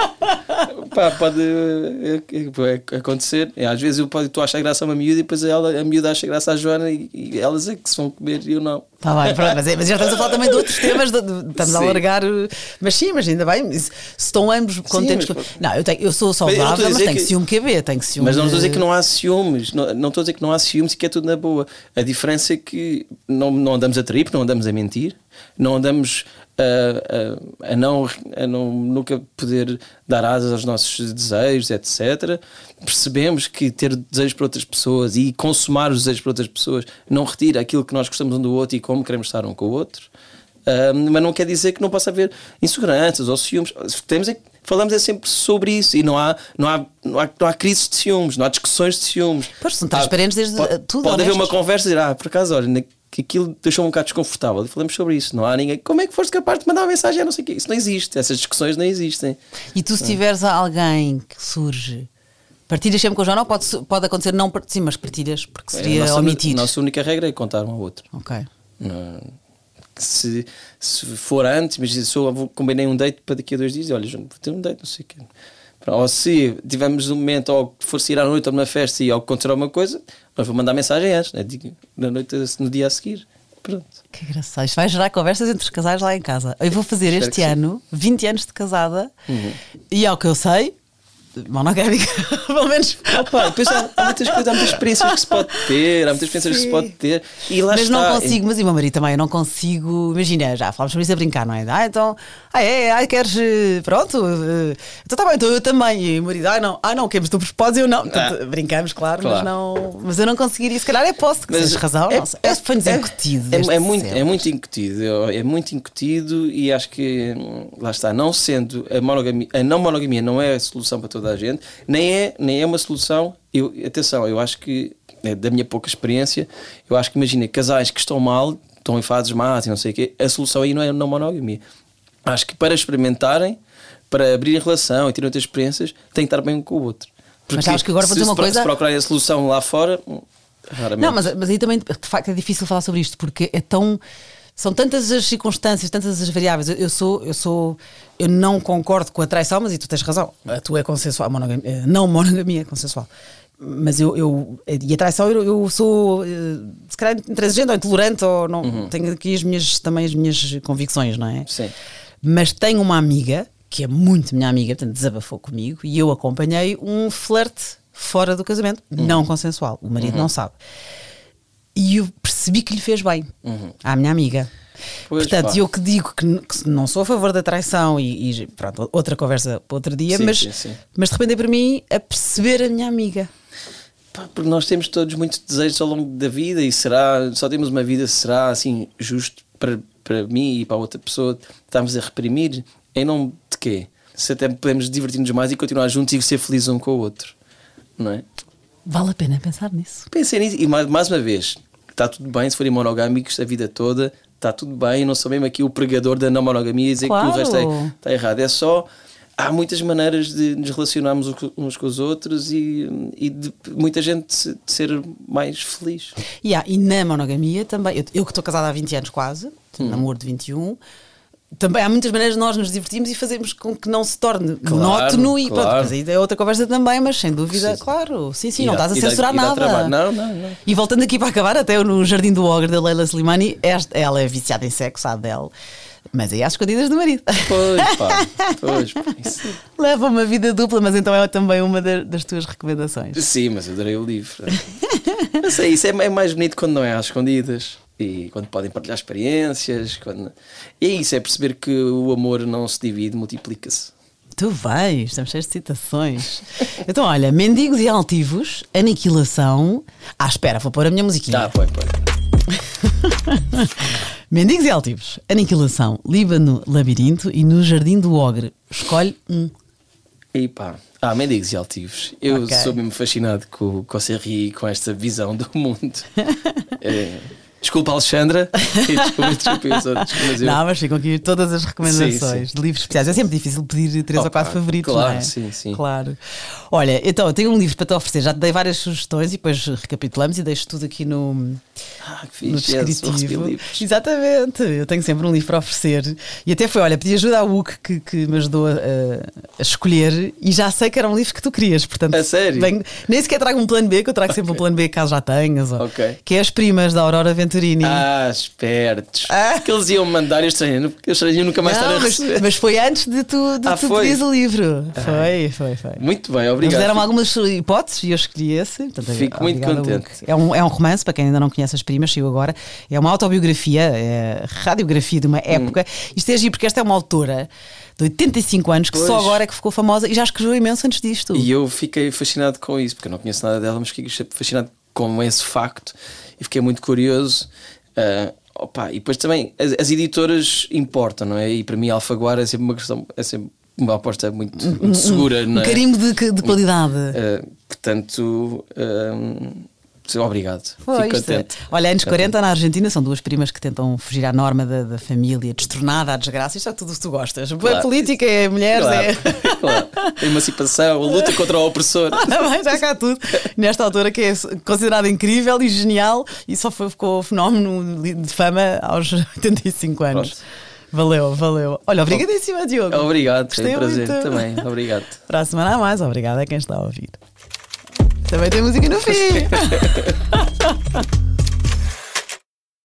Pá, pode eh, eh, acontecer. É, Às vezes eu pode, tu achas graça a uma miúda e depois ela, a miúda acha graça à Joana e, e elas é que se vão comer e eu não. Está bem, pronto, mas, é- mas já estamos a falar também de outros temas, de- de- estamos a Sim. alargar. eh, Mas sim, mas ainda bem, se estão ambos contentes. mas com- Não, eu, tenho, eu sou Mas saudável, a mas dizer tenho que- ciúme QB, tenho ciúme. Mas não estou a dizer que não há ciúmes, não, não estou a dizer que não há ciúmes e que é tudo na boa. A diferença é que não, não andamos a porque não andamos a mentir, não andamos a, a, a não, a não nunca poder dar asas aos nossos desejos, etc. Percebemos que ter desejos para outras pessoas e consumar os desejos para outras pessoas não retira aquilo que nós gostamos um do outro e como queremos estar um com o outro. Ah, mas não quer dizer que não possa haver inseguranças ou ciúmes. Temos é falamos é sempre sobre isso e não há, não há, não há, não há crises de ciúmes, não há discussões de ciúmes. Pois, são transparentes desde pode, tudo. Pode haver uma honestos. conversa e dizer, ah, por acaso, olha, que aquilo deixou-me um bocado desconfortável e falamos sobre isso. Não há ninguém. Como é que foste capaz de mandar uma mensagem? não sei o quê. Isso não existe. Essas discussões não existem. E tu, se tiveres alguém que surge, partilhas sempre com o João, não pode, pode acontecer, não sim, mas partilhas, porque seria a nossa, omitir. a nossa única regra é contar um ao outro. Ok. Não- se, se for antes, mas se eu vou- combinei um date para daqui a dois dias, olha, João, vou ter um date, não sei o quê. Ou se tivermos um momento, ou que for sair à noite ou numa festa e acontecer alguma coisa, nós vou mandar mensagem antes, né? Na noite, no dia a seguir. Pronto. Que engraçado. Isto vai gerar conversas entre os casais lá em casa. Eu vou fazer Espero este sim. Uhum. ano 20 anos de casada e ao que eu sei, monogâmica, pelo menos. Opa, depois há, há muitas coisas, há muitas experiências que se pode ter, há muitas experiências que se Sim. pode ter. E lá mas está. não consigo, mas e o meu marido também, eu não consigo. Imagina, já falámos sobre isso a brincar, não é? Ah, então, ah, é, ah, queres. eh, Pronto, eh, então tá bem, então eu também. E o marido, ah, não, ah, não, queremos tu podes, eu não. Portanto, brincamos, claro, mas Claro. não. Mas eu não conseguiria, se calhar é posso, que tens razão, não sei. É, foi-nos incutido. É, desde é muito, é muito incutido, é muito incutido e acho que hum, lá está, não sendo a monogamia, a não monogamia não é a solução para toda a gente, nem é, nem é uma solução. Eu, atenção, eu acho que, né, da minha pouca experiência, eu acho que imagina casais que estão mal, estão em fases más e não sei o quê, a solução aí não é não monogamia. Acho que para experimentarem, para abrir relação e ter outras experiências, tem que estar bem um com o outro. Porque sabes que agora vou dizer uma se coisa- se procurarem a solução lá fora, hum, raramente. Não, mas, mas aí também, de facto, é difícil falar sobre isto porque é tão. São tantas as circunstâncias, tantas as variáveis. Eu, eu sou, eu sou, eu não concordo com a traição, mas e tu tens razão. A tua é consensual, monogamia, a não monogamia é consensual. Mas eu, eu e a traição eu, eu sou eh, se calhar intransigente ou intolerante ou não tenho aqui as minhas também as minhas convicções, não é? Sim. Mas tenho uma amiga que é muito minha amiga, portanto desabafou comigo e eu acompanhei um flerte fora do casamento, não consensual. O marido não sabe. E eu percebi que lhe fez bem à minha amiga. Pois, Portanto, pá. eu que digo que, que não sou a favor da traição e, e pronto, outra conversa para outro dia, Sim, mas, sim, sim. mas de repente é para mim a perceber a minha amiga. Pá, Porque nós temos todos muitos desejos ao longo da vida e será, só temos uma vida, será assim justo para, para mim e para a outra pessoa estarmos a reprimir em nome de quê? Se até podemos divertir-nos mais e continuar juntos e ser felizes um com o outro, não é? Vale a pena pensar nisso. Pensei nisso e mais, mais uma vez, está tudo bem se forem monogâmicos a vida toda, está tudo bem, não sou mesmo aqui o pregador da não monogamia e dizer que Claro. o resto é, está errado. É só. Há muitas maneiras de nos relacionarmos uns com os outros e, e de muita gente de ser mais feliz. E, há- e na monogamia também, eu, eu que estou casada há 20 anos quase, Hum. namoro de 21, também há muitas maneiras de nós nos divertirmos e fazermos com que não se torne Claro, monótono e pronto, claro. mas aí é outra conversa também, mas sem dúvida, Sim. claro, sim, sim, E não dá- estás a censurar dá nada. Não, não, não. E voltando aqui para acabar, até no Jardim do Ogre da Leila Slimani, esta- ela é viciada em sexo, a Adele, mas aí às escondidas do marido. Pois, pá, pois, pá. Isso- Leva uma vida dupla, mas então é também uma da- das tuas recomendações. Sim, mas eu adorei o livro. Não sei, isso é, é mais bonito quando não é às escondidas e quando podem partilhar experiências. Quando... E é isso, é perceber que o amor não se divide, multiplica-se. Tu vais, estamos cheios de citações. Então, olha, mendigos e altivos, aniquilação. Ah, espera, vou pôr a minha musiquinha. Tá, põe, põe. Mendigos e altivos, aniquilação, Líbano, labirinto e no Jardim do Ogre. Escolhe um. E pá, ah, mendigos e altivos. Eu Ok. sou mesmo fascinado com, com o Serri e com esta visão do mundo. É, Desculpa, Alexandra. Desculpa, desculpa. Mas eu, Não, mas ficam aqui todas as recomendações Sim, de livros especiais. É sempre difícil pedir três ou quatro favoritos, claro, não é? sim, sim. Claro. Olha, então, eu tenho um livro para te oferecer. Já te dei várias sugestões e depois recapitulamos e deixo tudo aqui no, ah, que no fixe. descritivo. Exatamente, eu tenho sempre um livro para oferecer. E até foi, olha, pedi ajuda ao Hugo que, que me ajudou a, a escolher e já sei que era um livro que tu querias. Portanto, A sério? venho- nem sequer trago um plano B, que eu trago sempre um plano B caso já tenhas. ó. Ok. Que é As Primas da Aurora Venturini. Ah, espertos. Ah. Que eles iam mandar eu estranhei. Eu estranhei nunca mais estar Não, a mas, mas foi antes de tu, de Ah, tu pedires o livro. Foi, foi, foi. Muito bem, Eles obrigado. deram algumas hipóteses e eu escolhi esse. Portanto, Fico muito contente. É um, é um romance, para quem ainda não conhece as primas, saiu agora. É uma autobiografia, é radiografia de uma época. Isto é giro porque esta é uma autora de 85 anos que só Pois. agora é que ficou famosa e já escreveu imenso antes disto. E eu fiquei fascinado com isso, porque eu não conheço nada dela, mas fiquei fascinado com esse facto e fiquei muito curioso. Ah, opa, e depois também as, as editoras importam, não é? E para mim, Alfaguara é sempre uma questão, é sempre uma aposta muito, muito segura, Um não é? carimbo de, de qualidade. Uh, portanto, um, obrigado. Pois, Fico contente. Olha, anos 40 na Argentina são duas primas que tentam fugir à norma da, da família, destornada à desgraça. Isto é tudo o que tu gostas. A Claro. política é mulheres, Claro, é. claro. A emancipação, a luta contra o opressor. Também já cá tudo. Nesta altura que é considerado incrível e genial e só foi, ficou fenómeno de fama aos 85 anos. Pronto. Valeu, valeu. Olha, obrigadíssima, Diogo. Obrigado, foi Gostei um prazer muito. também. Obrigado. Para a semana a mais, obrigada a quem está a ouvir. Também tem música no fim.